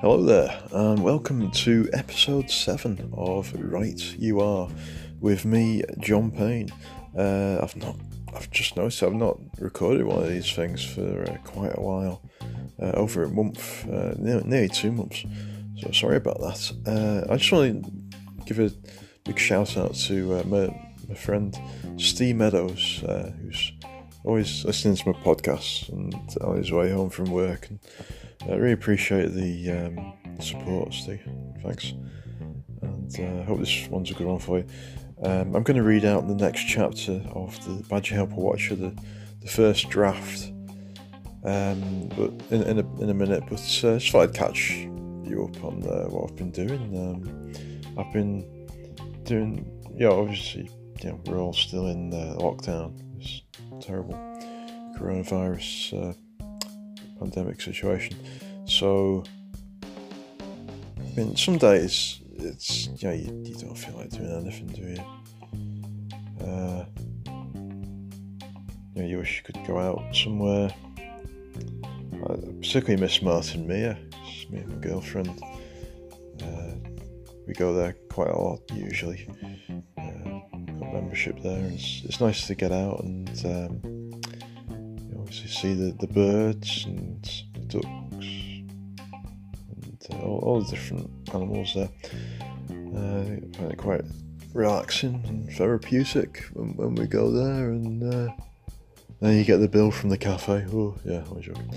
Hello there, and welcome to episode 7 of Right You Are with me, John Payne. Uh, I've not, I've just noticed I've not recorded one of these things for uh, quite a while, uh, over a month, uh, nearly, nearly, two months. So sorry about that. Uh, I just want to give a big shout out to uh, my, my friend Steve Meadows, who's always listening to my podcasts and on his way home from work. And I really appreciate the um, support, Steve. Thanks. And I uh, hope this one's a good one for you. Um, I'm going to read out the next chapter of the Badger Helper Watcher, the, the first draft, um, but in, in, a, in a minute. But uh, just thought I'd catch you up on uh, what I've been doing. Um, I've been doing, yeah, obviously, you know, we're all still in uh, lockdown. It's terrible coronavirus uh, pandemic situation. So, I mean, some days it's yeah, you, you don't feel like doing anything, do you? Uh, you, know, you wish you could go out somewhere. I particularly miss Martin Mere. It's me and my girlfriend. Uh, we go there quite a lot usually. Membership there. It's, it's nice to get out and um, you obviously see the, the birds and the ducks and uh, all, all the different animals there. Uh, I find it quite relaxing and therapeutic when, when we go there, and uh, then you get the bill from the cafe. Oh, yeah, I'm joking.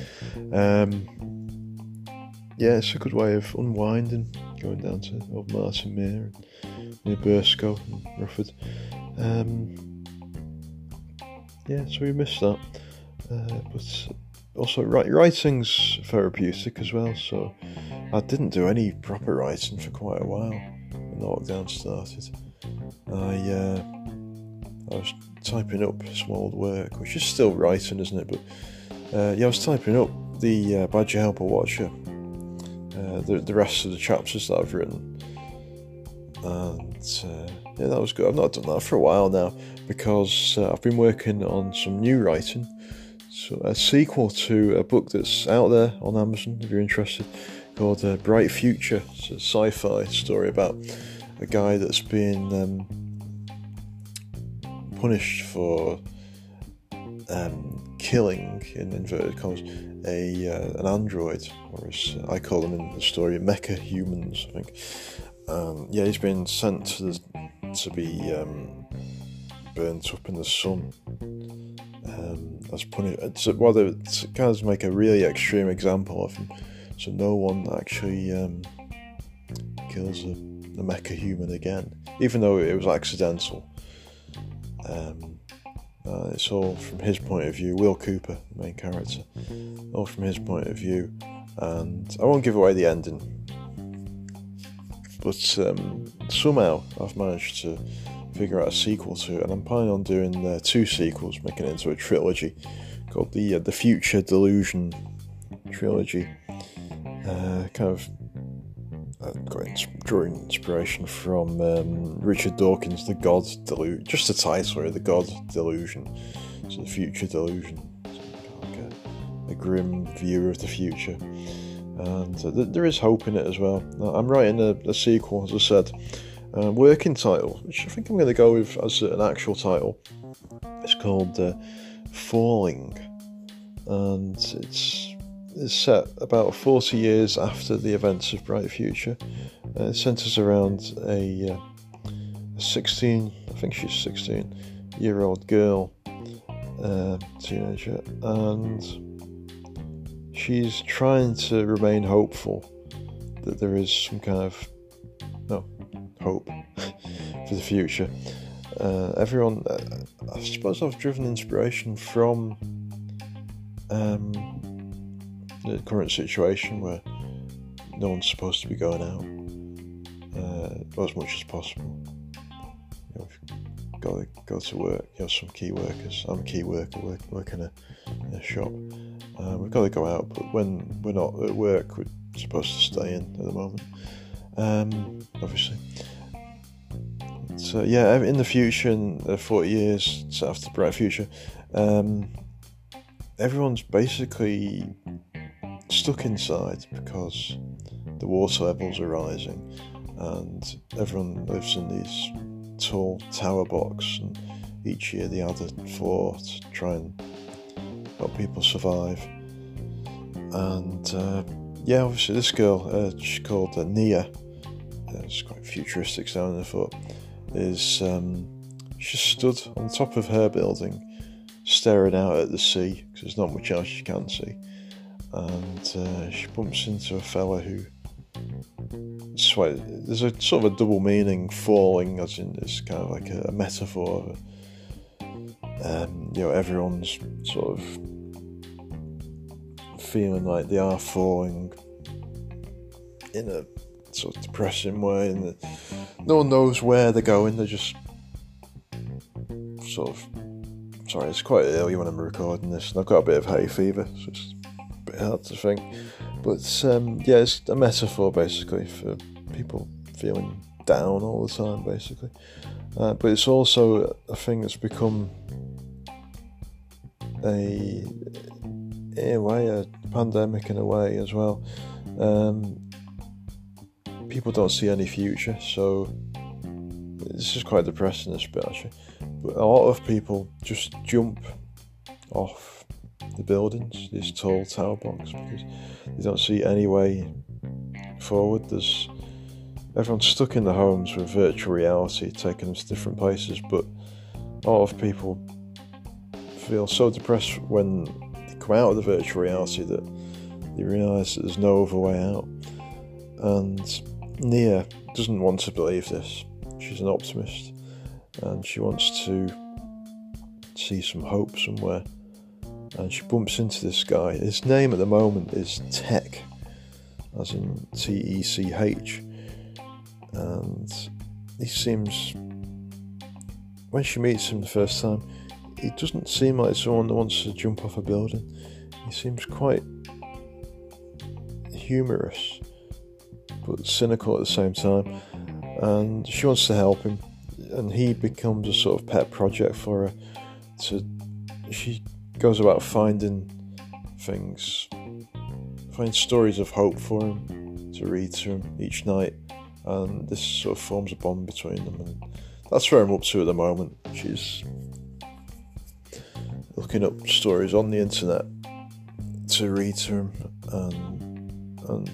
Um, yeah, it's a good way of unwinding, going down to Old Martin Mere and near Burscough and Rufford. Um, yeah, so we missed that. Uh, but also, writing's therapeutic as well, so I didn't do any proper writing for quite a while when the lockdown started. I uh, I was typing up some old work, which is still writing, isn't it? But uh, yeah, I was typing up the uh, Badger Helper Watcher, uh, the the rest of the chapters that I've written, and uh, yeah, that was good. I've not done that for a while now because uh, I've been working on some new writing. So a sequel to a book that's out there on Amazon if you're interested called uh, Bright Future. It's a sci fi story about a guy that's been um, punished for um, killing, in inverted commas, a, uh, an android, or as I call them in the story, mecha humans, I think. Um, yeah, he's been sent to, the, to be um, burnt up in the sun. Um, as punishment, so, well, they kind of make a really extreme example of him so no one actually um, kills a, a mecha human again, even though it was accidental. Um, uh, it's all from his point of view. Will Cooper, main character, all from his point of view, and I won't give away the ending. But um, somehow I've managed to figure out a sequel to it, and I'm planning on doing uh, two sequels, making it into a trilogy called the uh, the Future Delusion trilogy uh, kind of uh, drawing inspiration from um, Richard Dawkins' The God Delusion, just the title, The God Delusion. So, the future delusion. like a, a, grim view of the future. And uh, th- there is hope in it as well. I'm writing a, a sequel, as I said, uh, working title, which I think I'm going to go with as an actual title. It's called uh, Falling, and it's set about 40 years after the events of Bright Future. Uh, it centres around a, uh, a, 16, I think she's 16 year old girl, uh, teenager, and she's trying to remain hopeful that there is some kind of no hope for the future. Uh, everyone, uh, I suppose I've driven inspiration from um, the current situation where no one's supposed to be going out uh, as much as possible. You know, got to go to work. You know, some key workers. I'm a key worker, work, a, in a shop. Uh, we've got to go out, but when we're not at work, we're supposed to stay in at the moment. Um, obviously. So yeah, in the future, in 40 years after the bright future, um, everyone's basically stuck inside because the water levels are rising and everyone lives in these tall tower blocks and each year they add a floor to try and help people survive. And uh, yeah obviously this girl uh, she's called uh, Nia. It's quite futuristic sounding I thought is um, she stood on top of her building staring out at the sea because there's not much else she can see. And uh, she bumps into a fella who there's a sort of a double meaning falling as in it's kind of like a, a metaphor um, you know everyone's sort of feeling like they are falling in a sort of depressing way and no one knows where they're going they're just sort of sorry it's quite early when I'm recording this and I've got a bit of hay fever so it's a bit hard to think but um, yeah, it's a metaphor basically for people feeling down all the time, basically. Uh, but it's also a thing that's become a, in a way, a pandemic in a way as well. Um, people don't see any future, so this is quite depressing, this bit actually. But a lot of people just jump off the buildings, these tall tower blocks, because they don't see any way forward. There's everyone's stuck in the homes with virtual reality, taking them to different places, but a lot of people feel so depressed when they come out of the virtual reality that they realise that there's no other way out. And Nia doesn't want to believe this. She's an optimist and she wants to see some hope somewhere and she bumps into this guy. His name at the moment is Tech, as in T E C H, and he seems. When she meets him the first time, he doesn't seem like someone that wants to jump off a building. He seems quite humorous, but cynical at the same time. And she wants to help him, and he becomes a sort of pet project for her. To she goes about finding things, find stories of hope for him to read to him each night, and this sort of forms a bond between them. And that's where I'm up to at the moment. She's looking up stories on the internet to read to him and and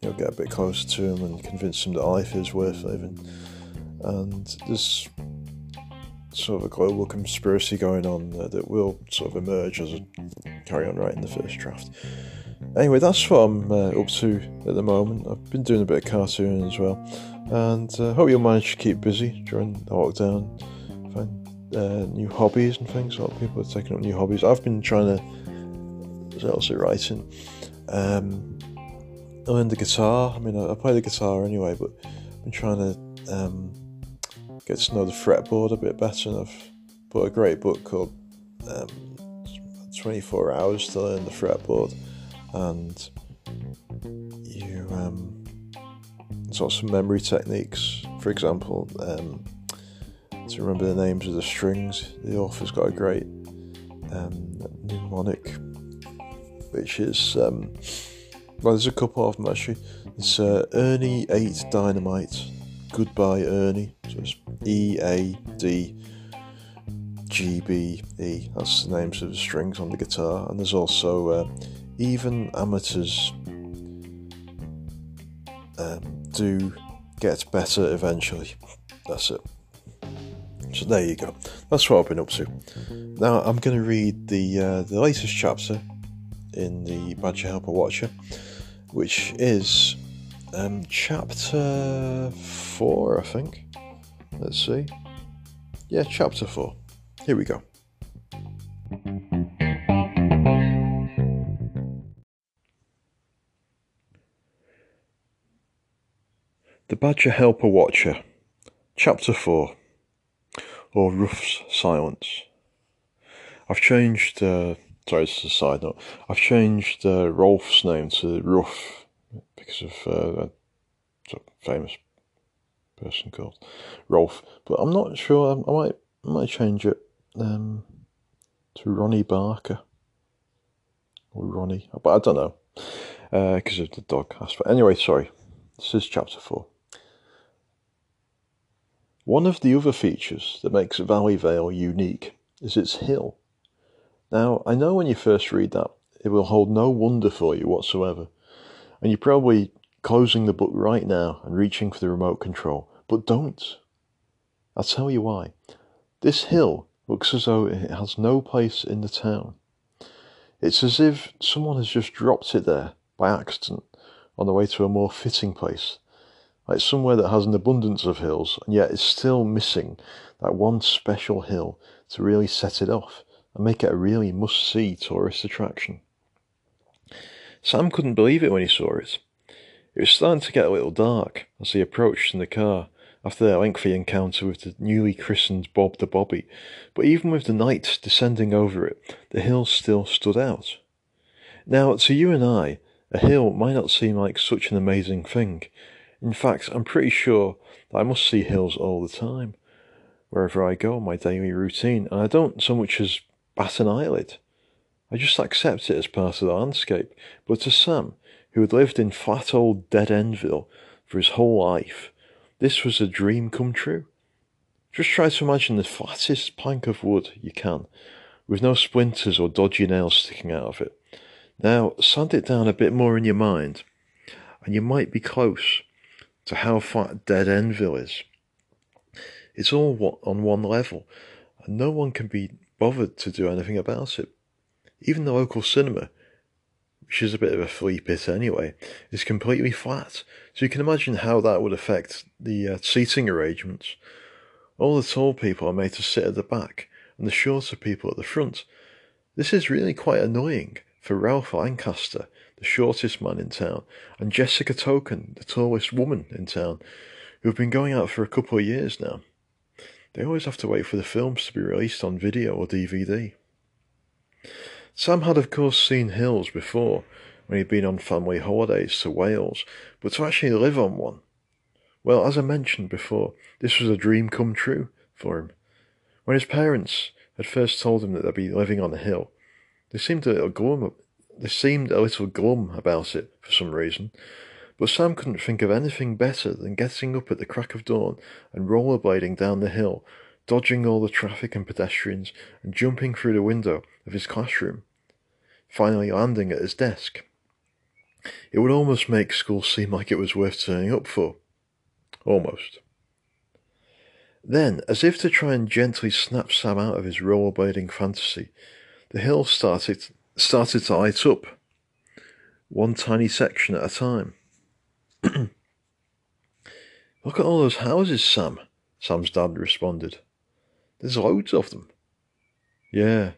you know get a bit closer to him and convince him that life is worth living. And there's sort of a global conspiracy going on that will sort of emerge as I carry on writing the first draft. Anyway, that's what I'm uh, up to at the moment. I've been doing a bit of cartooning as well, and uh, hope you'll manage to keep busy during the lockdown. Find uh, new hobbies and things. A lot of people are taking up new hobbies. I've been trying to, also writing. Um, I learned the guitar. I mean, I, I play the guitar anyway, but I've been trying to um, get to know the fretboard a bit better. And I've bought a great book called um, 24 Hours to Learn the Fretboard, and you um, sort of some memory techniques. For example, um, to remember the names of the strings. The author's got a great um, mnemonic, which is um, well, there's a couple of them actually. It's uh, Ernie Eight Dynamite Goodbye Ernie. So it's E A D G B E. That's the names of the strings on the guitar. And there's also uh, even amateurs um, do get better eventually. That's it. So there you go. That's what I've been up to. Now I'm going to read the uh, the latest chapter in the Badger Helper Watcher, which is um, chapter four, I think. Let's see. Yeah, chapter four. Here we go. The Badger Helper Watcher, Chapter 4, or Ruff's Silence. I've changed, uh, sorry, this is a side note, I've changed uh, Rolf's name to Ruff because of uh, a famous person called Rolf. But I'm not sure. I might I might change it um, to Ronnie Barker or Ronnie, but I don't know because uh, of the dog aspect. Anyway, sorry. This is chapter four. One of the other features that makes Valley Vale unique is its hill. Now, I know when you first read that, it will hold no wonder for you whatsoever, and you're probably closing the book right now and reaching for the remote control, but don't. I'll tell you why. This hill looks as though it has no place in the town. It's as if someone has just dropped it there by accident on the way to a more fitting place, like somewhere that has an abundance of hills and yet is still missing that one special hill to really set it off and make it a really must see tourist attraction. Sam couldn't believe it when he saw it. It was starting to get a little dark as he approached in the car after their lengthy encounter with the newly christened Bob the Bobby, but even with the night descending over it, the hill still stood out. Now, to you and I, a hill might not seem like such an amazing thing. In fact, I'm pretty sure that I must see hills all the time, wherever I go in my daily routine, and I don't so much as bat an eyelid. I just accept it as part of the landscape. But to Sam, who had lived in flat old Dead Endville for his whole life, this was a dream come true. Just try to imagine the flattest plank of wood you can, with no splinters or dodgy nails sticking out of it. Now, sand it down a bit more in your mind, and you might be close to how flat Dead Endville is. It's all on one level, and no one can be bothered to do anything about it. Even the local cinema, which is a bit of a flea pit anyway, is completely flat. So you can imagine how that would affect the uh, seating arrangements. All the tall people are made to sit at the back, and the shorter people at the front. This is really quite annoying for Ralph Lancaster, the shortest man in town, and Jessica Token, the tallest woman in town, who have been going out for a couple of years now. They always have to wait for the films to be released on video or DVD. Sam had, of course, seen hills before when he'd been on family holidays to Wales, but to actually live on one, well, as I mentioned before, this was a dream come true for him. When his parents had first told him that they'd be living on a hill, they seemed a little glum. They seemed a little glum about it for some reason, but Sam couldn't think of anything better than getting up at the crack of dawn and rollerblading down the hill dodging all the traffic and pedestrians, and jumping through the window of his classroom, finally landing at his desk. It would almost make school seem like it was worth turning up for. Almost. Then, as if to try and gently snap Sam out of his rollerblading fantasy, the hill started started to light up, one tiny section at a time. Look at all those houses, Sam, Sam's dad responded. There's loads of them. Yeah,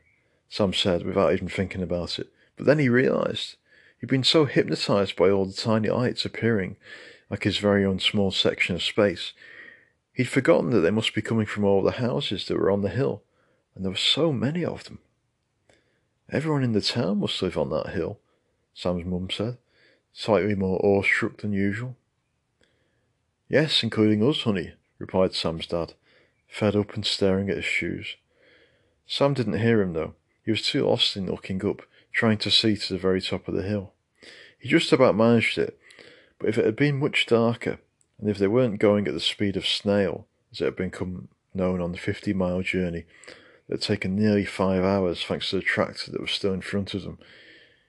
Sam said without even thinking about it. But then he realised he'd been so hypnotised by all the tiny lights appearing like his very own small section of space. He'd forgotten that they must be coming from all the houses that were on the hill, and there were so many of them. Everyone in the town must live on that hill, Sam's mum said, slightly more awestruck than usual. Yes, including us, honey, replied Sam's dad fed up and staring at his shoes. Sam didn't hear him, though. He was too lost in looking up, trying to see to the very top of the hill. He just about managed it, but if it had been much darker, and if they weren't going at the speed of snail, as it had become known on the fifty mile journey that had taken nearly five hours thanks to the tractor that was still in front of them,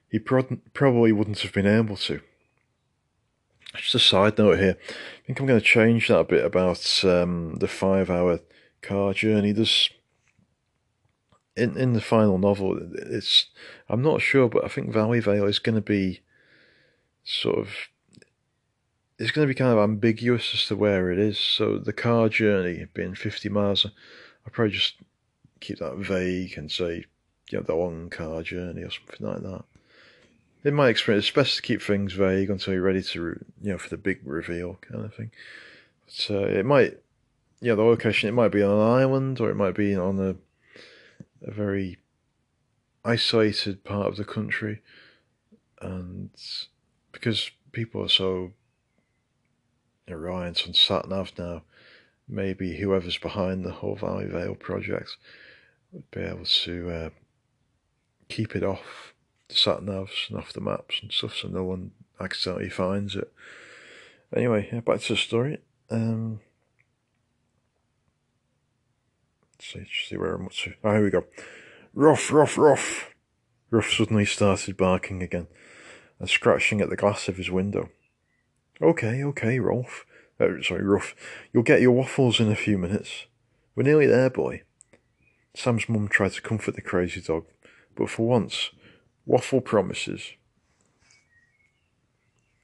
he pro- probably wouldn't have been able to. Just a side note here, I think I'm going to change that a bit about um, the five hour car journey. There's in in the final novel, it's I'm not sure, but I think Valley Vale is going to be sort of it's going to be kind of ambiguous as to where it is. So the car journey being 50 miles, I'll probably just keep that vague and say, you know, the long car journey or something like that. In my experience, it's best to keep things vague until you're ready to, you know, for the big reveal kind of thing. So uh, it might yeah, the location it might be on an island or it might be on a a very isolated part of the country, and because people are so reliant on sat nav now, maybe whoever's behind the whole Valley Vale project would be able to uh, keep it off the sat navs and off the maps and stuff, so no one accidentally finds it. Anyway, yeah, back to the story. Um, let's see, see where I'm up to. Oh, here we go. Ruff, ruff, ruff. Ruff suddenly started barking again and scratching at the glass of his window. Okay, okay, Rolf. Uh, sorry, Ruff. You'll get your waffles in a few minutes. We're nearly there, boy. Sam's mum tried to comfort the crazy dog, but for once, waffle promises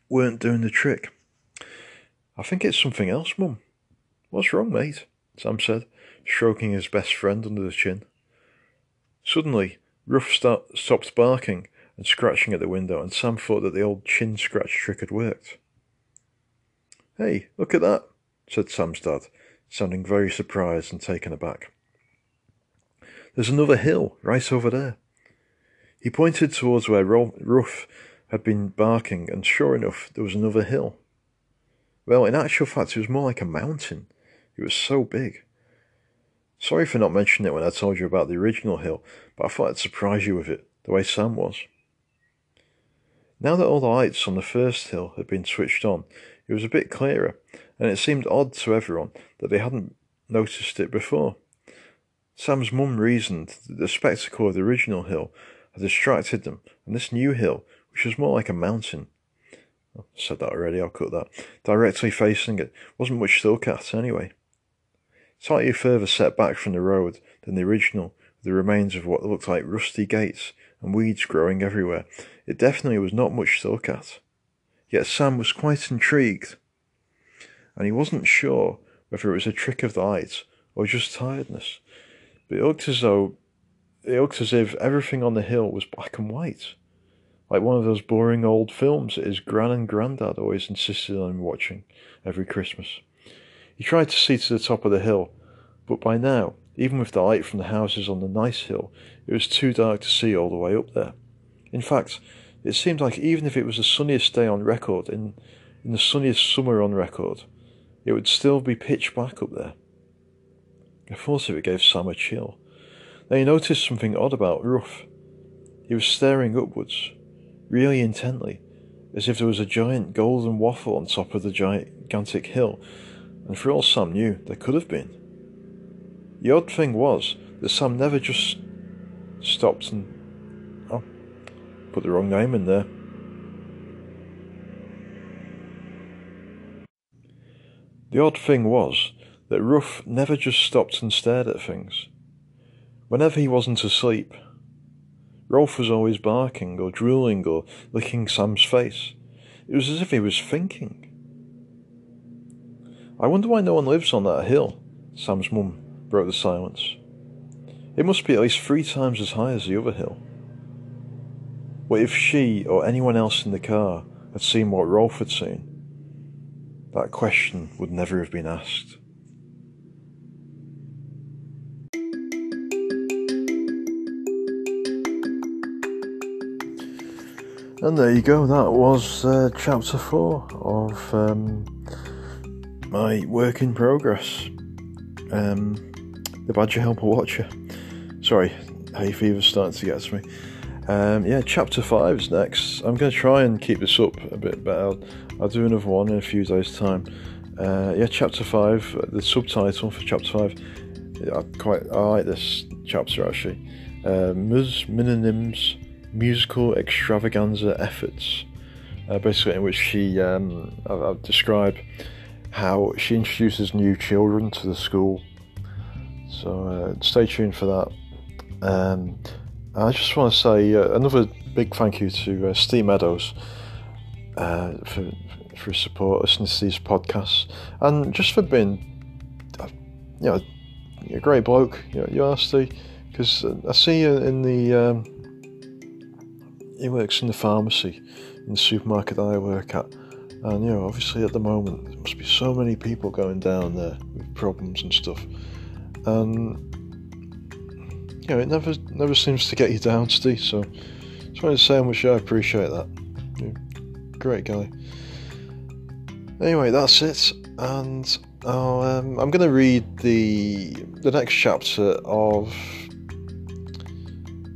weren't doing the trick. I think it's something else, Mum. What's wrong, mate? Sam said, stroking his best friend under the chin. Suddenly, Ruff start, stopped barking and scratching at the window, and Sam thought that the old chin scratch trick had worked. Hey, look at that, said Sam's dad, sounding very surprised and taken aback. There's another hill right over there. He pointed towards where Ruff had been barking, and sure enough, there was another hill. Well, in actual fact, it was more like a mountain. It was so big. Sorry for not mentioning it when I told you about the original hill, but I thought I'd surprise you with it, the way Sam was. Now that all the lights on the first hill had been switched on, it was a bit clearer, and it seemed odd to everyone that they hadn't noticed it before. Sam's mum reasoned that the spectacle of the original hill had distracted them, and this new hill, which was more like a mountain, I said that already, I'll cut that, directly facing it, wasn't much to look at anyway. Slightly further set back from the road than the original, with the remains of what looked like rusty gates and weeds growing everywhere, it definitely was not much to look at. Yet Sam was quite intrigued, and he wasn't sure whether it was a trick of the light or just tiredness. But it looked as though it looked as if everything on the hill was black and white, like one of those boring old films that his gran and granddad always insisted on watching every Christmas. He tried to see to the top of the hill, but by now, even with the light from the houses on the nice hill, it was too dark to see all the way up there. In fact, it seemed like even if it was the sunniest day on record, in, in the sunniest summer on record, it would still be pitch black up there. The thought of it gave Sam a chill. Then he noticed something odd about Ruff. He was staring upwards, really intently, as if there was a giant golden waffle on top of the gigantic hill, and for all Sam knew, there could have been. The odd thing was that Sam never just stopped and Put the wrong name in there. The odd thing was that Ruff never just stopped and stared at things. Whenever he wasn't asleep, Rolf was always barking or drooling or licking Sam's face. It was as if he was thinking. I wonder why no one lives on that hill, Sam's mum broke the silence. It must be at least three times as high as the other hill. What if she or anyone else in the car had seen what Rolf had seen? That question would never have been asked. And there you go, that was uh, chapter 4 of um, my work in progress. Um, the Badger Helper Watcher. Sorry, hay fever's starting to get to me. Um, yeah, chapter five is next. I'm going to try and keep this up a bit, but I'll, do another one in a few days' time. Uh, yeah, chapter five. The subtitle for chapter five. I quite I like this chapter actually. Uh, Ms. Musical extravaganza efforts. Uh, basically, in which she um, I've, I've described how she introduces new children to the school. So uh, stay tuned for that. Um, I just want to say uh, another big thank you to uh, Steve Meadows uh, for for his support, listening to these podcasts, and just for being, uh, you know, a great bloke. You know, you are Steve, because I see you in the. Um, he works in the pharmacy in the supermarket that I work at, and you know, obviously at the moment there must be so many people going down there with problems and stuff, and know, it never never seems to get you down, Steve. So just wanted to say how much I appreciate that. Great guy. Anyway, that's it, and oh, um, I'm going to read the the next chapter of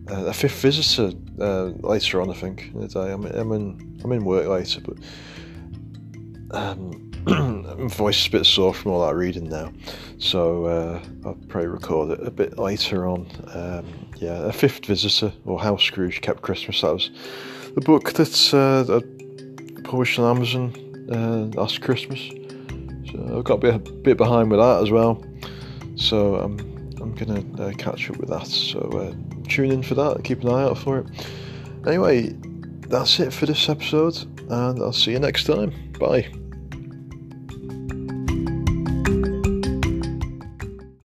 uh, a fifth visitor uh, later on. I think in the day. I'm, I'm in I'm in work later, but um, my voice is a bit sore from all that reading now, so uh, I'll probably record it a bit later on. Um, yeah, a fifth visitor or How Scrooge Kept Christmas. That was the book that's uh, published on Amazon uh, last Christmas. So I've got to be a bit behind with that as well. So I'm I'm gonna uh, catch up with that. So uh, tune in for that. Keep an eye out for it. Anyway, that's it for this episode, and I'll see you next time. Bye.